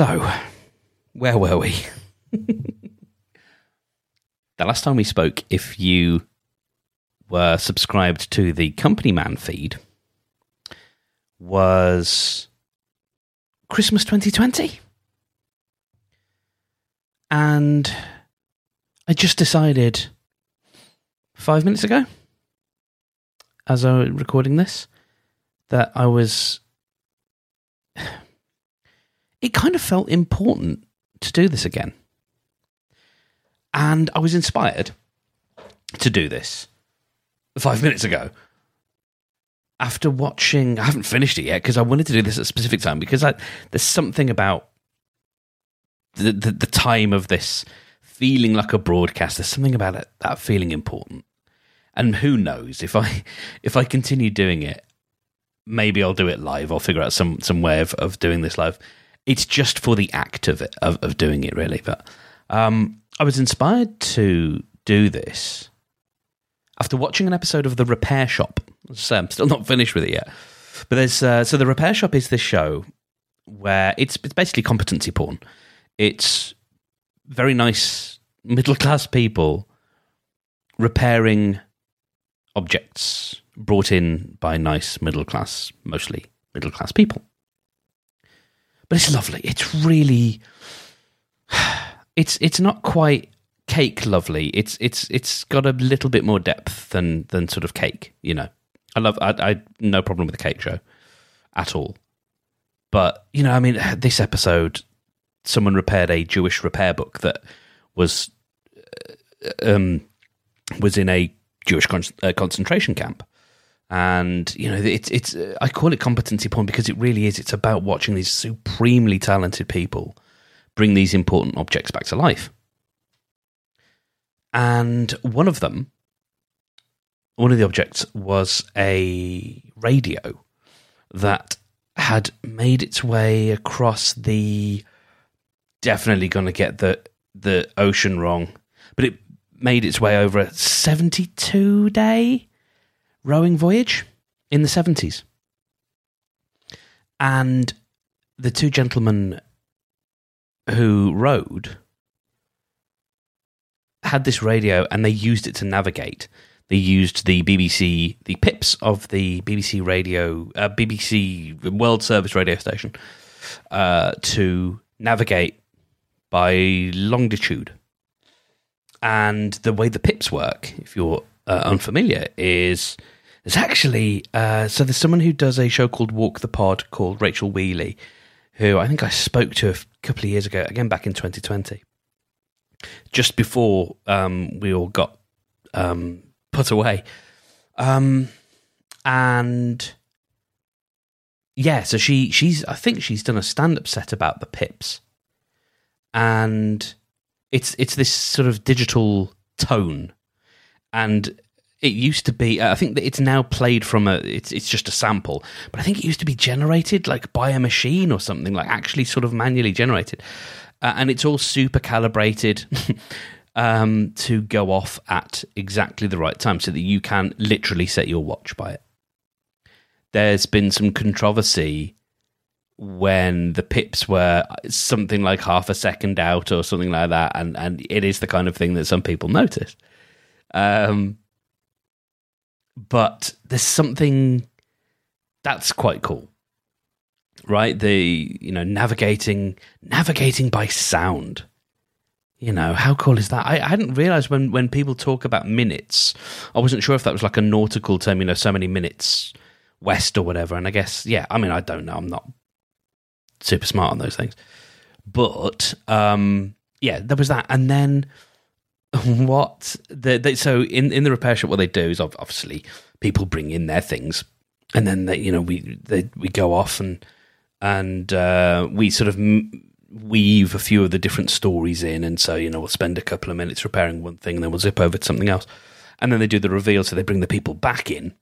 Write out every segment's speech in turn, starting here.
So, where were we? the last time we spoke, if you were subscribed to the Company Man feed, was Christmas 2020. And I just decided five minutes ago, as I was recording this, that I was. It kind of felt important to do this again. And I was inspired to do this five minutes ago after watching. I haven't finished it yet because I wanted to do this at a specific time because I, there's something about the, the, the time of this feeling like a broadcast. There's something about it that feeling important. And who knows if I if I continue doing it, maybe I'll do it live. I'll figure out some some way of, of doing this live. It's just for the act of it of, of doing it really. But um, I was inspired to do this after watching an episode of The Repair Shop. So I'm still not finished with it yet. But there's uh, so The Repair Shop is this show where it's it's basically competency porn. It's very nice middle class people repairing objects brought in by nice middle class, mostly middle class people. But it's lovely. It's really it's it's not quite cake lovely. It's it's it's got a little bit more depth than than sort of cake, you know. I love I I no problem with the cake show at all. But, you know, I mean this episode someone repaired a Jewish repair book that was uh, um, was in a Jewish con- uh, concentration camp. And you know, it's it's I call it competency porn because it really is. It's about watching these supremely talented people bring these important objects back to life. And one of them, one of the objects was a radio that had made its way across the definitely going to get the the ocean wrong, but it made its way over a 72 day rowing voyage in the 70s. And the two gentlemen who rowed had this radio and they used it to navigate. They used the BBC, the pips of the BBC radio, uh, BBC World Service radio station uh, to navigate by longitude. And the way the pips work, if you're uh, unfamiliar, is there's actually uh, so there's someone who does a show called Walk the Pod called Rachel Wheely, who I think I spoke to a couple of years ago, again back in 2020, just before um, we all got um, put away, um, and yeah, so she she's I think she's done a stand up set about the pips. And it's it's this sort of digital tone, and it used to be. I think that it's now played from a. It's it's just a sample, but I think it used to be generated like by a machine or something, like actually sort of manually generated, uh, and it's all super calibrated. um, to go off at exactly the right time so that you can literally set your watch by it. There's been some controversy when the pips were something like half a second out or something like that, and and it is the kind of thing that some people notice. Um, but there's something that's quite cool, right? The you know navigating navigating by sound. You know how cool is that? I, I hadn't realized when when people talk about minutes, I wasn't sure if that was like a nautical term. You know, so many minutes west or whatever. And I guess yeah, I mean I don't know. I'm not super smart on those things. But um, yeah, there was that, and then what? The, they, so in in the repair shop, what they do is obviously people bring in their things, and then they, you know we they, we go off and and uh, we sort of weave a few of the different stories in, and so you know we'll spend a couple of minutes repairing one thing, and then we'll zip over to something else, and then they do the reveal, so they bring the people back in,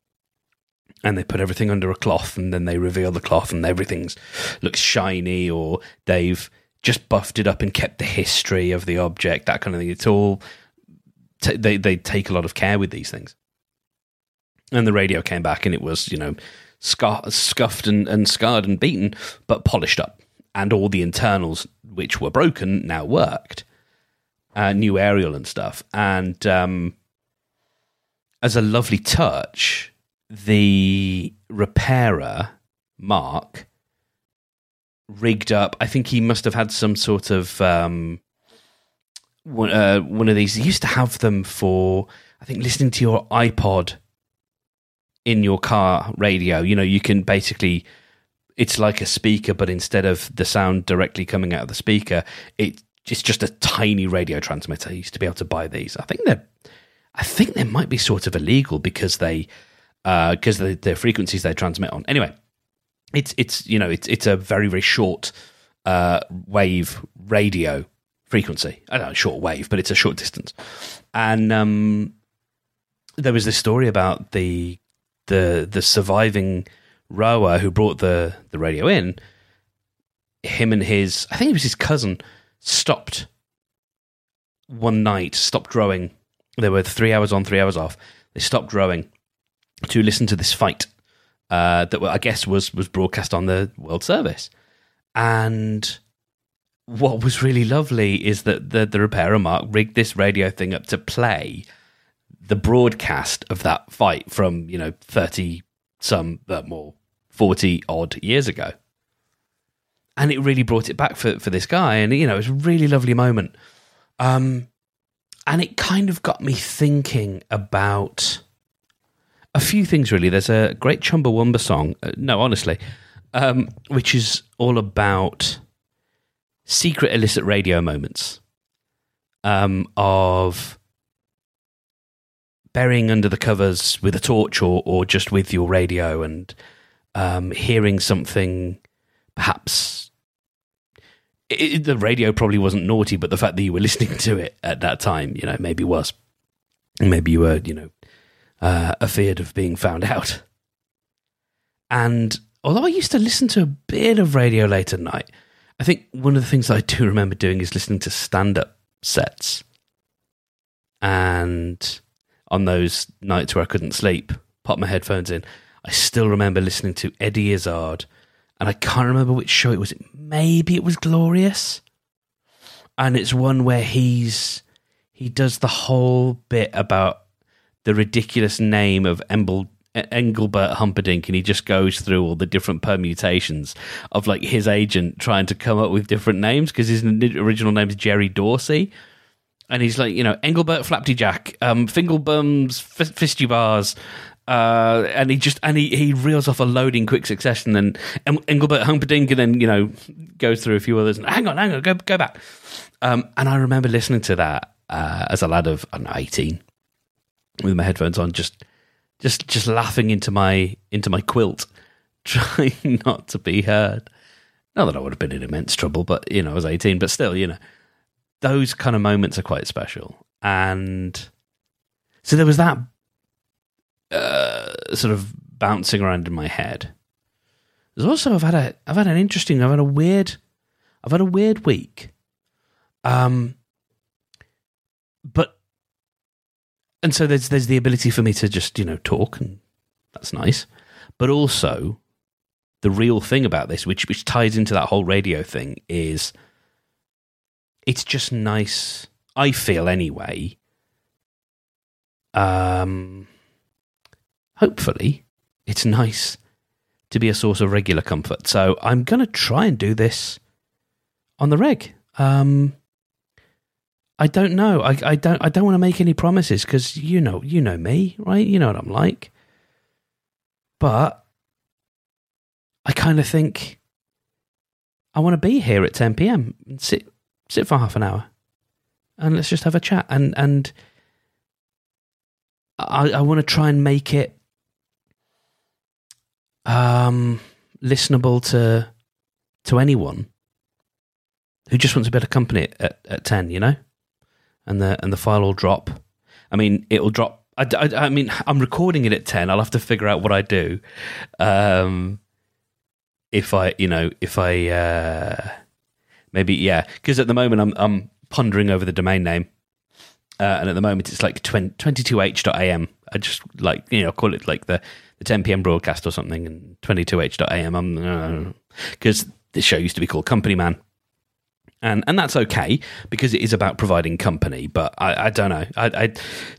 and they put everything under a cloth and then they reveal the cloth and everything's looks shiny or they've just buffed it up and kept the history of the object that kind of thing it's all t- they they take a lot of care with these things and the radio came back and it was you know scuffed and, and scarred and beaten but polished up and all the internals which were broken now worked. Uh, new aerial and stuff, and um, as a lovely touch, the repairer Mark rigged up. I think he must have had some sort of um, one, uh, one of these. He used to have them for, I think, listening to your iPod in your car radio. You know, you can basically. It's like a speaker, but instead of the sound directly coming out of the speaker, it, it's just a tiny radio transmitter. I used to be able to buy these. I think they're, I think they might be sort of illegal because they, because uh, the, the frequencies they transmit on. Anyway, it's it's you know it's it's a very very short uh, wave radio frequency. I don't know, short wave, but it's a short distance. And um, there was this story about the the the surviving rower who brought the the radio in. Him and his, I think it was his cousin, stopped one night, stopped rowing. They were three hours on, three hours off. They stopped rowing to listen to this fight uh, that I guess was was broadcast on the World Service. And what was really lovely is that the the repairer Mark rigged this radio thing up to play the broadcast of that fight from you know thirty some uh, more forty odd years ago, and it really brought it back for for this guy, and you know it was a really lovely moment. Um, and it kind of got me thinking about a few things really. There's a great Chumbawamba song. Uh, no, honestly, um, which is all about secret illicit radio moments um, of burying under the covers with a torch or, or just with your radio and um, hearing something perhaps it, the radio probably wasn't naughty but the fact that you were listening to it at that time you know maybe was maybe you were you know uh, afeared of being found out. And although I used to listen to a bit of radio late at night, I think one of the things I do remember doing is listening to stand up sets. And on those nights where I couldn't sleep, pop my headphones in, I still remember listening to Eddie Izzard. And I can't remember which show it was. Maybe it was Glorious. And it's one where he's he does the whole bit about the ridiculous name of Embl- Engelbert Humperdinck, and he just goes through all the different permutations of like his agent trying to come up with different names because his original name is Gerry Dorsey. And he's like, you know, Engelbert Flaptyjack, um, Fingelbums, F- Fistubars, uh, and he just and he, he reels off a load in quick succession. And then Engelbert Humperdinck, and then you know goes through a few others. And hang on, hang on, go go back. Um, and I remember listening to that uh, as a lad of know eighteen, with my headphones on, just just just laughing into my into my quilt, trying not to be heard. Not that I would have been in immense trouble, but you know, I was eighteen, but still, you know, those kind of moments are quite special. And so there was that uh, sort of bouncing around in my head. There's also I've had a I've had an interesting I've had a weird I've had a weird week. Um but and so there's there's the ability for me to just you know talk and that's nice. But also the real thing about this which which ties into that whole radio thing is it's just nice i feel anyway um hopefully it's nice to be a source of regular comfort. So i'm going to try and do this on the reg. Um I don't know. I, I don't. I don't want to make any promises because you know, you know me, right? You know what I'm like. But I kind of think I want to be here at 10 p.m. and sit sit for half an hour, and let's just have a chat. And and I, I want to try and make it um listenable to to anyone who just wants a bit of company at, at 10 you know and the and the file will drop. I mean, it'll drop. I, I, I mean, I'm recording it at ten. I'll have to figure out what I do. Um, if I, you know, if I uh, maybe yeah, because at the moment I'm I'm pondering over the domain name, uh, and at the moment it's like 22h.am. I just like you know call it like the the 10 p.m. broadcast or something, and 22h.am. I'm because uh, this show used to be called Company Man. And, and that's okay because it is about providing company. But I, I don't know. I, I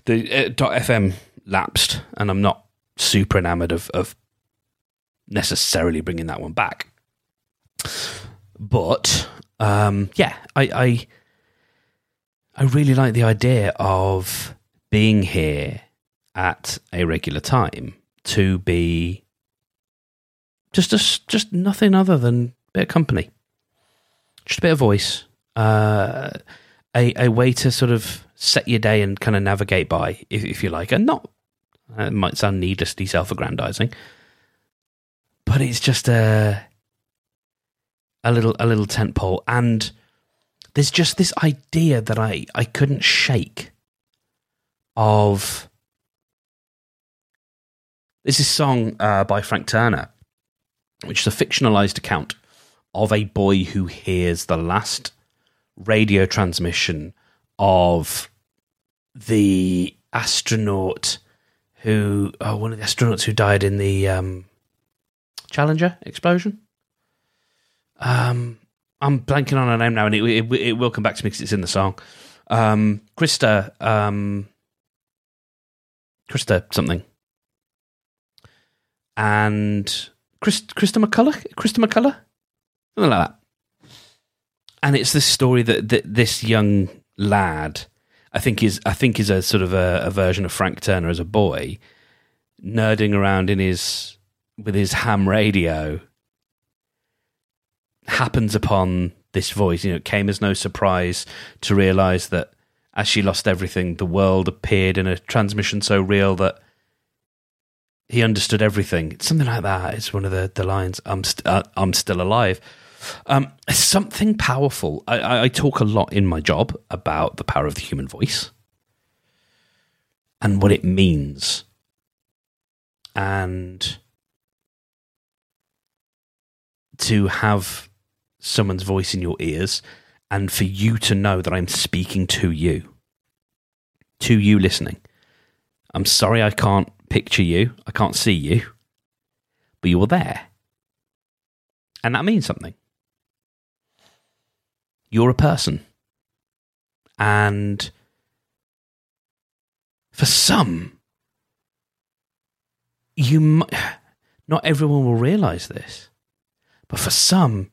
the uh, .fm lapsed, and I'm not super enamored of, of necessarily bringing that one back. But um, yeah, I, I I really like the idea of being here at a regular time to be just a, just nothing other than a bit of company, just a bit of voice, uh, a a way to sort of set your day and kind of navigate by, if, if you like, and not. Uh, it might sound needlessly self-aggrandizing, but it's just a a little a little tent pole, and there's just this idea that I I couldn't shake of this is a song uh, by Frank Turner, which is a fictionalized account of a boy who hears the last radio transmission of the astronaut who, oh, one of the astronauts who died in the um, Challenger explosion. Um, I'm blanking on her name now, and it, it, it will come back to me because it's in the song. Um, Krista, um, Krista something and Chris, Krista McCullough, Krista McCullough, something like that. And it's this story that, that this young lad, I think is I think is a sort of a, a version of Frank Turner as a boy, nerding around in his with his ham radio, happens upon this voice. You know, it came as no surprise to realise that as she lost everything, the world appeared in a transmission so real that he understood everything. Something like that is one of the, the lines. I'm uh, I'm still alive. Um, something powerful. I, I talk a lot in my job about the power of the human voice and what it means, and to have someone's voice in your ears, and for you to know that I'm speaking to you, to you listening. I'm sorry I can't picture you. I can't see you, but you were there. And that means something. You're a person. And for some, you m- not everyone will realize this, but for some,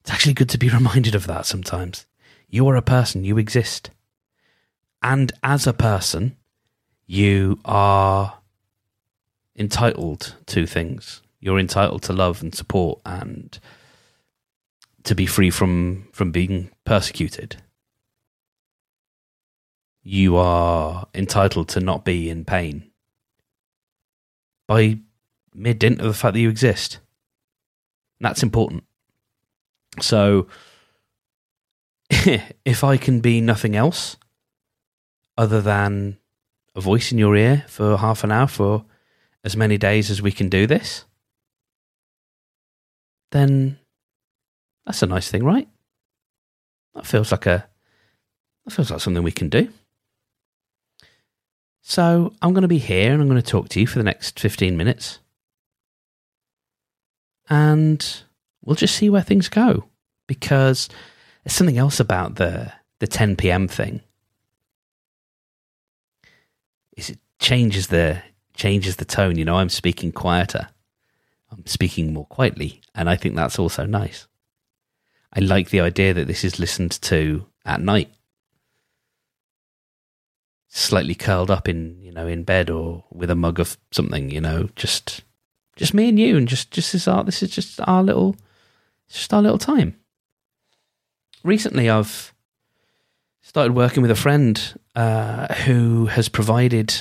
it's actually good to be reminded of that sometimes. You are a person, you exist. And as a person, you are entitled to things. You're entitled to love and support and to be free from from being persecuted. You are entitled to not be in pain by mere dint of the fact that you exist. And that's important. So, if I can be nothing else other than a voice in your ear for half an hour for as many days as we can do this, then that's a nice thing, right? That feels like a that feels like something we can do. So I'm going to be here and I'm going to talk to you for the next 15 minutes. And we'll just see where things go. Because there's something else about the the 10 p.m. thing. Is it changes the changes the tone. You know, I'm speaking quieter. I'm speaking more quietly. And I think that's also nice. I like the idea that this is listened to at night. Slightly curled up in, you know, in bed or with a mug of something, you know, just just me and you and just just this art this is just our little just our little time. Recently I've started working with a friend uh, who has provided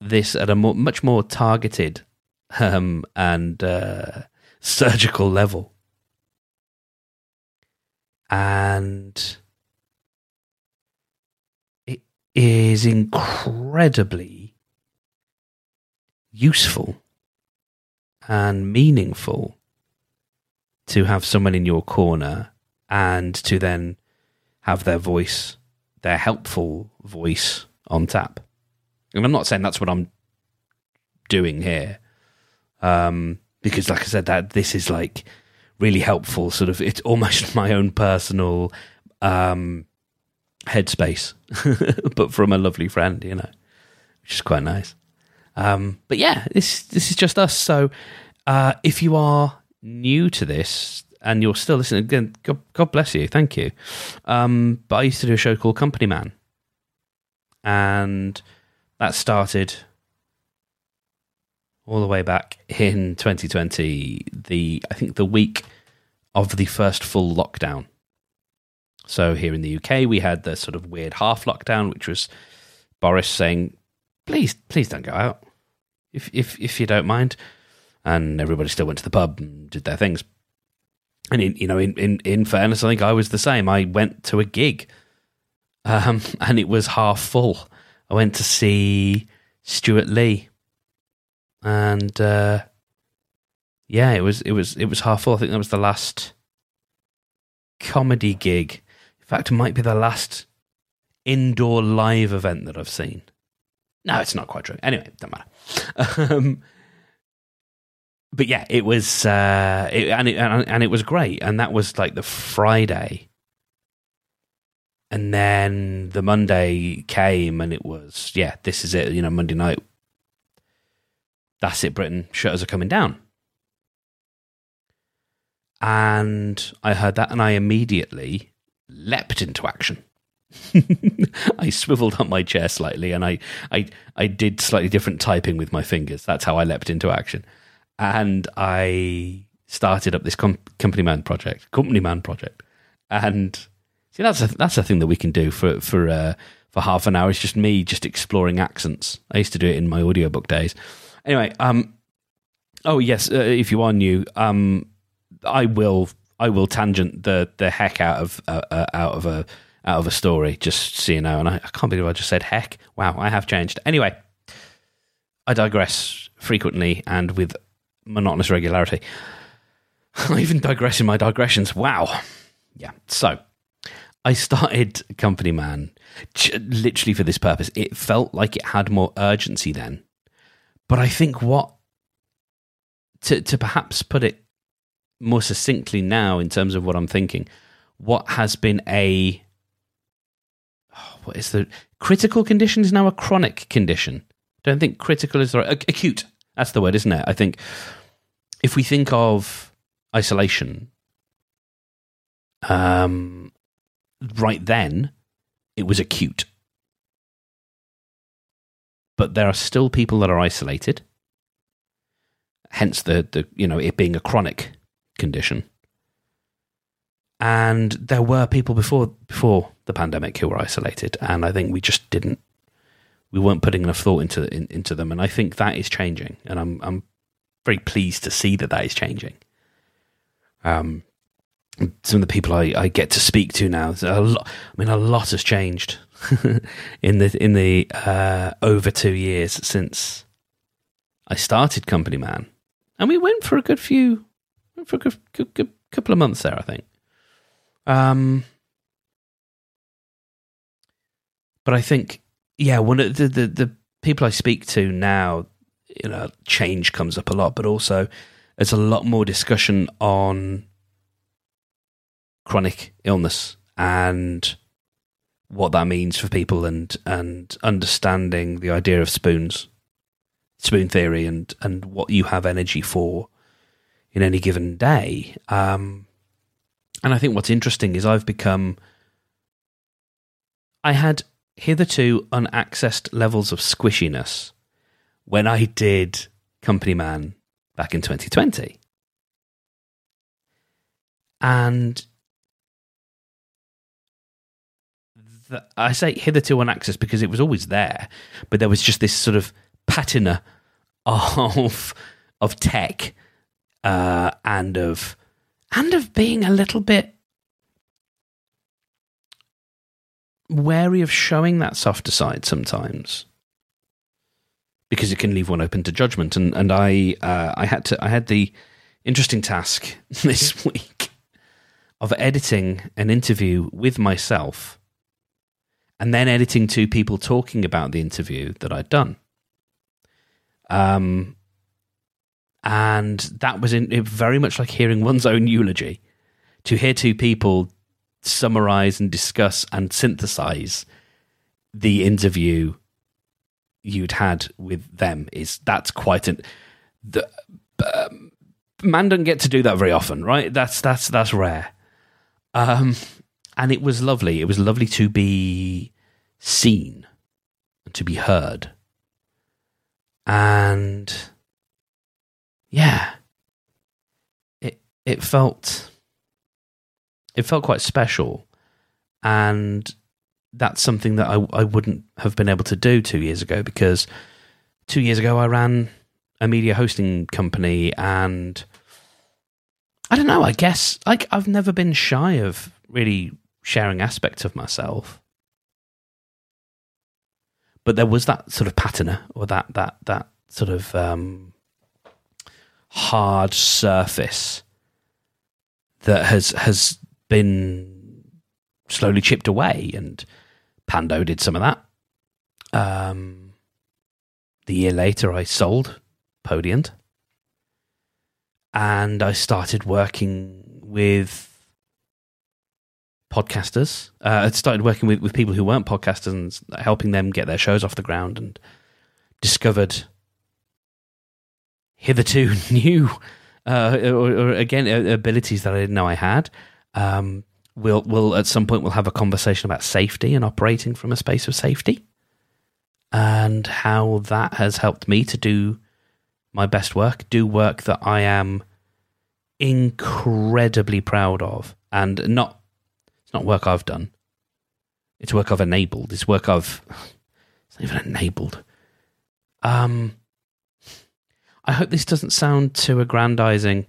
this at a more, much more targeted um, and uh, surgical level. And it is incredibly useful and meaningful to have someone in your corner and to then have their voice, their helpful voice on tap. And I'm not saying that's what I'm doing here, um, because like I said, that this is like really helpful. Sort of, it's almost my own personal um, headspace, but from a lovely friend, you know, which is quite nice. Um, but yeah, this this is just us. So uh, if you are new to this and you're still listening, again, God, God bless you, thank you. Um, but I used to do a show called Company Man, and that started all the way back in 2020. The I think the week of the first full lockdown. So here in the UK, we had the sort of weird half lockdown, which was Boris saying, "Please, please don't go out, if if if you don't mind." And everybody still went to the pub and did their things. And in, you know, in, in in fairness, I think I was the same. I went to a gig, um, and it was half full. I went to see Stewart Lee, and uh, yeah, it was it was it was half full. I think that was the last comedy gig in fact, it might be the last indoor live event that I've seen. No, it's not quite true. Anyway, don't matter. Um, but yeah, it was, uh, it, and it and it was great, and that was like the Friday, and then the Monday came, and it was yeah, this is it. You know, Monday night. That's it, Britain. Shutters are coming down. And I heard that, and I immediately leapt into action. I swiveled up my chair slightly and I, I, I did slightly different typing with my fingers. That's how I leapt into action. And I started up this com- company man project, company man project. And see, that's a, that's a thing that we can do for, for, uh, for half an hour. It's just me just exploring accents. I used to do it in my audiobook days. Anyway, um, oh yes, uh, if you are new, um, I will I will tangent the the heck out of uh, uh, out of a out of a story, just so you know. And I, I can't believe I just said heck. Wow, I have changed. Anyway, I digress frequently and with monotonous regularity. I even digress in my digressions. Wow. Yeah. So I started Company Man literally for this purpose. It felt like it had more urgency then. But I think what to to perhaps put it more succinctly now in terms of what I'm thinking. What has been a oh, what is the critical condition is now a chronic condition. Don't think critical is the right acute. That's the word, isn't it? I think if we think of isolation, um, right then it was acute, but there are still people that are isolated. Hence the the you know it being a chronic condition. And there were people before before the pandemic who were isolated, and I think we just didn't we weren't putting enough thought into in, into them, and I think that is changing, and I'm I'm very pleased to see that that is changing. Um, some of the people I, I get to speak to now, a lot, I mean, a lot has changed in the in the uh, over two years since I started Company Man, and we went for a good few for a good, good, good couple of months there, I think. Um, but I think, yeah, one of the, the, the people I speak to now, you know, change comes up a lot, but also there's a lot more discussion on chronic illness and what that means for people and and understanding the idea of spoons spoon theory and and what you have energy for in any given day. Um, and I think what's interesting is I've become. I had hitherto unaccessed levels of squishiness when I did Company Man back in 2020. And I say hitherto unaccessed because it was always there, but there was just this sort of patina of of tech uh, and of and of being a little bit wary of showing that softer side sometimes. Because it can leave one open to judgment and and I uh, I had to I had the interesting task this week of editing an interview with myself and then editing two people talking about the interview that I'd done um and that was in, very much like hearing one's own eulogy. To hear two people summarize and discuss and synthesize the interview you'd had with them is that's quite an the um, man doesn't get to do that very often, right? That's that's that's rare. Um, and it was lovely. It was lovely to be seen, and to be heard, and yeah, it it felt it felt quite special, and that's something that I I wouldn't have been able to do two years ago because two years ago I ran a media hosting company and I don't know. I guess like I've never been shy of really sharing aspects of myself, but there was that sort of patina or that that that sort of um, hard surface that has has been slowly chipped away, and Pando did some of that. Um, the year later, I sold Podiant and I started working with podcasters. Uh, I started working with, with people who weren't podcasters and helping them get their shows off the ground and discovered hitherto new, uh, or, or, again, abilities that I didn't know I had. Um, we'll, we'll, at some point, we'll have a conversation about safety and operating from a space of safety and how that has helped me to do my best work, do work that I am incredibly proud of, and not not work I've done. It's work I've enabled. It's work I've it's not even enabled. Um, I hope this doesn't sound too aggrandizing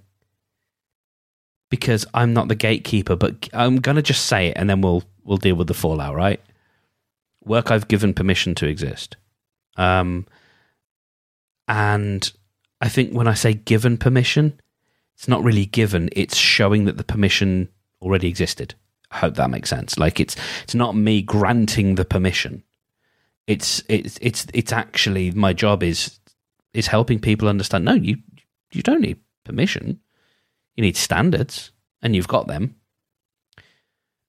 because I'm not the gatekeeper, but I'm gonna just say it, and then we'll we'll deal with the fallout. Right? Work I've given permission to exist. Um, and I think when I say given permission, it's not really given, it's showing that the permission already existed. Hope that makes sense. Like it's it's not me granting the permission. It's it's it's it's actually my job is is helping people understand no, you you don't need permission. You need standards and you've got them.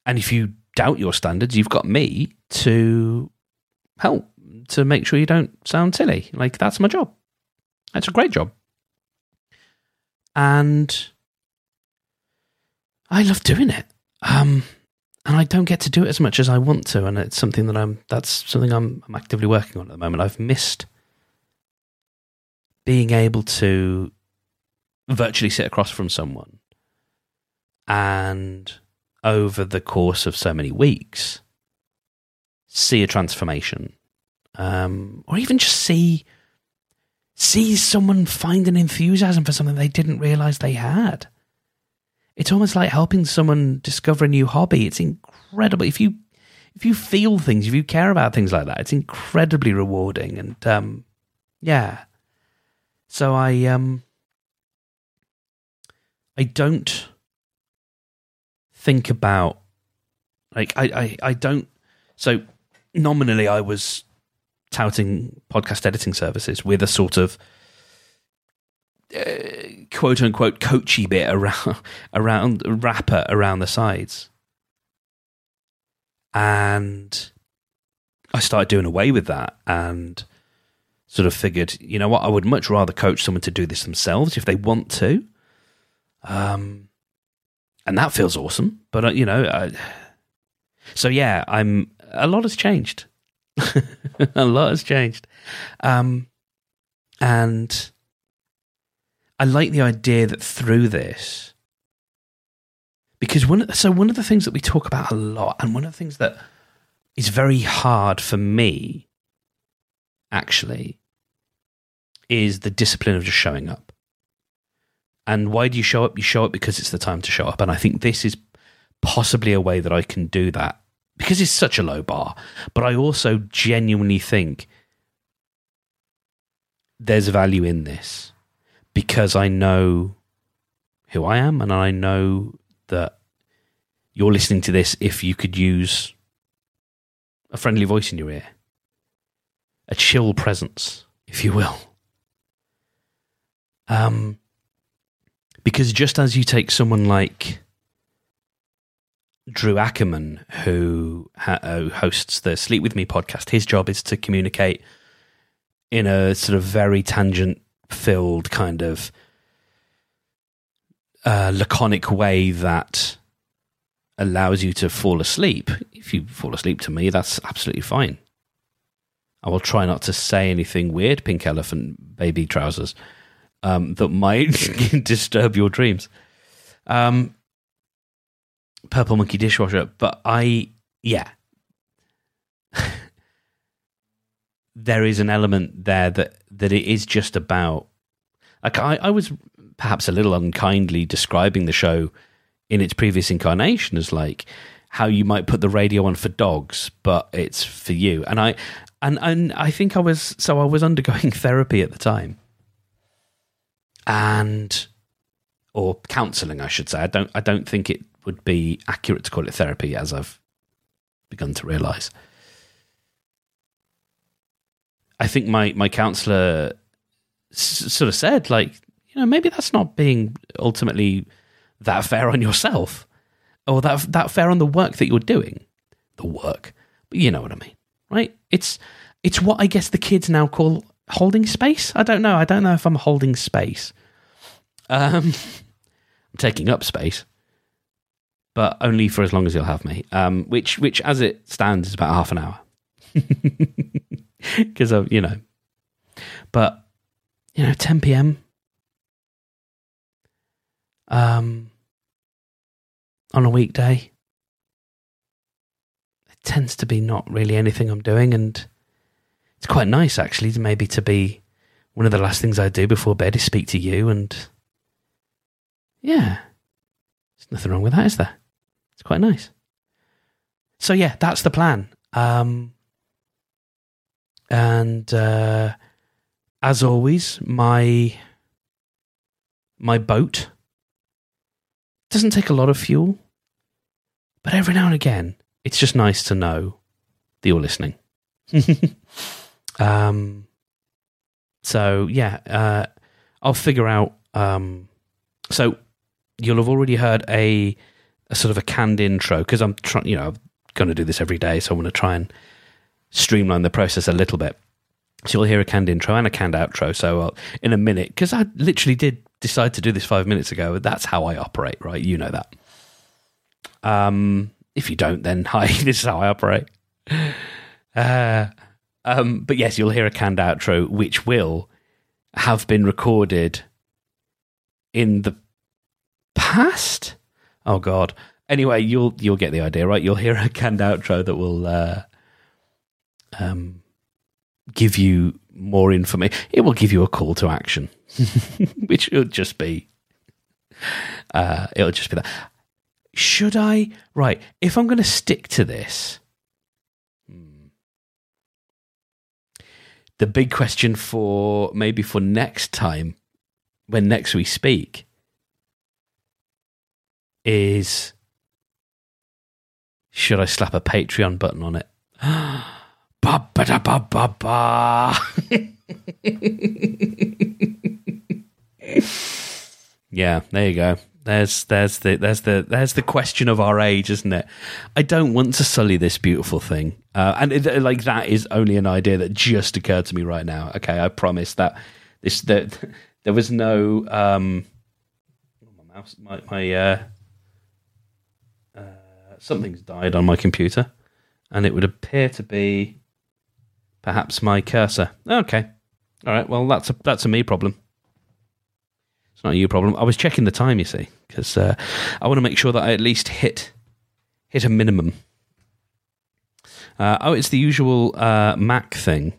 And if you doubt your standards, you've got me to help to make sure you don't sound silly. Like that's my job. It's a great job. And I love doing it. Um, and I don't get to do it as much as I want to. And it's something that I'm, that's something I'm, I'm actively working on at the moment. I've missed being able to virtually sit across from someone and over the course of so many weeks see a transformation um, or even just see sees someone find an enthusiasm for something they didn't realize they had. It's almost like helping someone discover a new hobby. It's incredible. If you if you feel things, if you care about things like that, it's incredibly rewarding. And um, yeah, so I um, I don't think about like I, I I don't. So nominally, I was touting podcast editing services with a sort of uh, quote unquote coachy bit around around wrapper around the sides. And I started doing away with that and sort of figured, you know what, I would much rather coach someone to do this themselves if they want to. Um, and that feels awesome. But, uh, you know, so yeah, I'm, a lot has changed. a lot has changed. Um, and I like the idea that through this, because one, so one of the things that we talk about a lot, and one of the things that is very hard for me, actually, is the discipline of just showing up. And why do you show up? You show up because it's the time to show up. And I think this is possibly a way that I can do that because it's such a low bar. But I also genuinely think there's value in this because I know who I am and I know that you're listening to this if you could use a friendly voice in your ear, a chill presence, if you will. Um, because just as you take someone like Drew Ackerman, who, ha- who hosts the Sleep With Me podcast, his job is to communicate in a sort of very tangent filled kind of uh, laconic way that allows you to fall asleep. If you fall asleep to me, that's absolutely fine. I will try not to say anything weird, pink elephant baby trousers, um, that might disturb your dreams. Um, purple monkey dishwasher, but I, yeah. There is an element there that, that it is just about. Like I, I was perhaps a little unkindly describing the show in its previous incarnation as like how you might put the radio on for dogs, but it's for you. And I and and I think I was so I was undergoing therapy at the time, and or counselling, I should say. I don't I don't think it would be accurate to call it therapy, as I've begun to realise. I think my my counsellor s- sort of said like you know maybe that's not being ultimately that fair on yourself or that that fair on the work that you're doing. The work. But you know what i mean right? It's it's what i guess the kids now call holding space. I don't know. I don't know if i'm holding space. Um i'm taking up space but only for as long as you'll have me. Um which which as it stands is about half an hour because of you know but you know 10 p.m um, on a weekday. It tends to be not really anything I'm doing, and it's quite nice actually to maybe to be one of the last things I do before bed is speak to you, and yeah, there's nothing wrong with that, is there? It's quite nice. So yeah, that's the plan. Um, and uh, as always, my my boat doesn't take a lot of fuel, but every now and again, it's just nice to know that you're listening. um, so yeah, uh, I'll figure out. Um, so you'll have already heard a, a sort of a canned intro because I'm trying. You know, I'm going to do this every day, so I want to try and streamline the process a little bit. So you'll hear a canned intro and a canned outro. So I'll, in a minute, because I literally did decide to do this five minutes ago, that's how I operate, right? You know that. Um, if you don't, then hi, this is how I operate. Uh, um, but yes, you'll hear a canned outro, which will have been recorded in the past. Oh God. Anyway, you'll you'll get the idea, right? You'll hear a canned outro that will uh, um, give you more information. It will give you a call to action, which will just be, uh, it'll just be that. Should I? Right. If I'm going to stick to this, hmm, the big question for maybe for next time, when next we speak, is should I slap a Patreon button on it? Ba ba da ba ba ba. yeah, there you go. There's there's the there's the there's the question of our age, isn't it? I don't want to sully this beautiful thing, uh, and it, like that is only an idea that just occurred to me right now. Okay, I promise that this that there was no um, my mouse my my uh, uh, something's died on my computer, and it would appear to be perhaps my cursor. Okay, all right. Well, that's a that's a me problem. It's not a you problem. I was checking the time, you see, because uh, I want to make sure that I at least hit hit a minimum. Uh, oh, it's the usual uh, Mac thing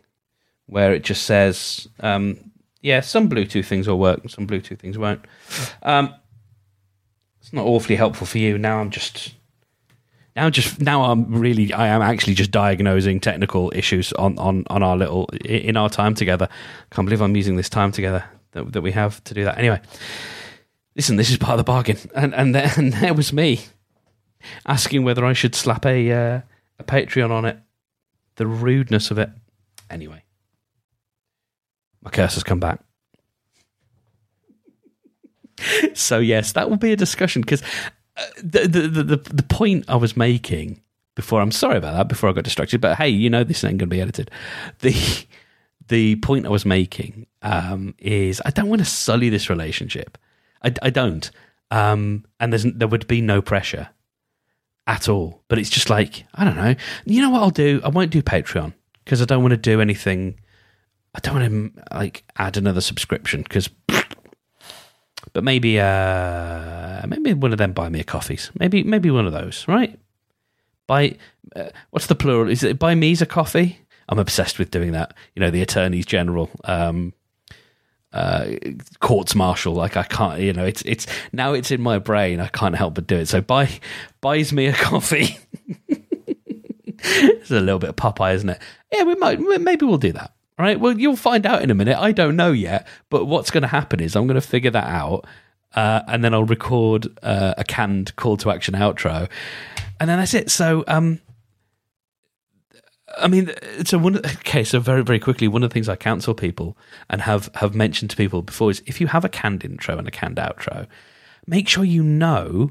where it just says, um, yeah, some Bluetooth things will work, some Bluetooth things won't. Um, it's not awfully helpful for you. Now I'm just now just now I'm really I am actually just diagnosing technical issues on on on our little in our time together. Can't believe I'm using this time together that, that we have to do that. Anyway, listen, this is part of the bargain, and and there, and there was me asking whether I should slap a uh, a Patreon on it. The rudeness of it. Anyway, my curse has come back. so yes, that will be a discussion because the, the, the point I was making before. I'm sorry about that. Before I got distracted, but hey, you know this ain't going to be edited. The the point I was making um, is I don't want to sully this relationship. I, I don't, um, and there would be no pressure at all. But it's just like I don't know. You know what I'll do? I won't do Patreon because I don't want to do anything. I don't want to like add another subscription because. But maybe, uh, maybe one of them buy me a coffees. Maybe, maybe one of those, right? Buy, uh, what's the plural? Is it buy me's a coffee? I'm obsessed with doing that. You know, the attorneys general, um, uh, courts martial. Like I can't, you know, it's it's now it's in my brain. I can't help but do it. So buy buys me a coffee. it's a little bit of Popeye, isn't it? Yeah, we might. Maybe we'll do that. All right. Well, you'll find out in a minute. I don't know yet, but what's going to happen is I'm going to figure that out, uh, and then I'll record uh, a canned call to action outro, and then that's it. So, um, I mean, so one. Okay, so very very quickly, one of the things I counsel people and have have mentioned to people before is if you have a canned intro and a canned outro, make sure you know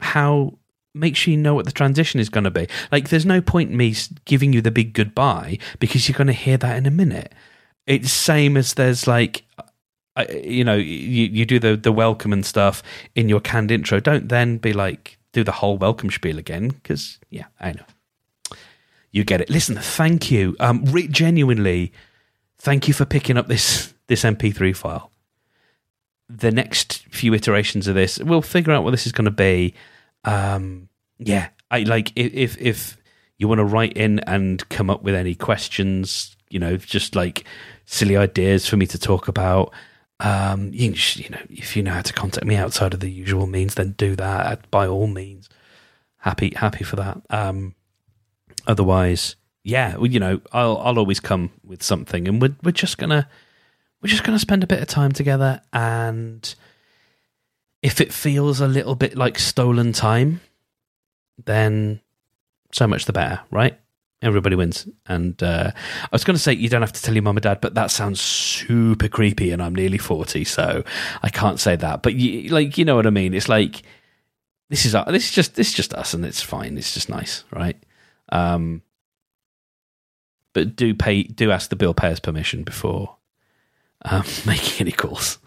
how. Make sure you know what the transition is going to be. Like, there's no point in me giving you the big goodbye because you're going to hear that in a minute. It's the same as there's like you know, you, you do the, the welcome and stuff in your canned intro. Don't then be like, do the whole welcome spiel again because, yeah, I know you get it. Listen, thank you. Um, re- genuinely, thank you for picking up this this MP3 file. The next few iterations of this, we'll figure out what this is going to be. Um, yeah, I like if if you want to write in and come up with any questions, you know, just like silly ideas for me to talk about. Um, you, you know, if you know how to contact me outside of the usual means, then do that by all means. Happy, happy for that. Um, Otherwise, yeah, well, you know, I'll I'll always come with something, and we're we're just gonna we're just gonna spend a bit of time together, and if it feels a little bit like stolen time, then so much the better, right? Everybody wins. And uh, I was going to say you don't have to tell your mum and dad, but that sounds super creepy, and I'm nearly forty, so I can't say that. But you, like, you know what I mean? It's like this is this is just this is just us, and it's fine. It's just nice, right? Um, but do pay do ask the bill payer's permission before um, making any calls.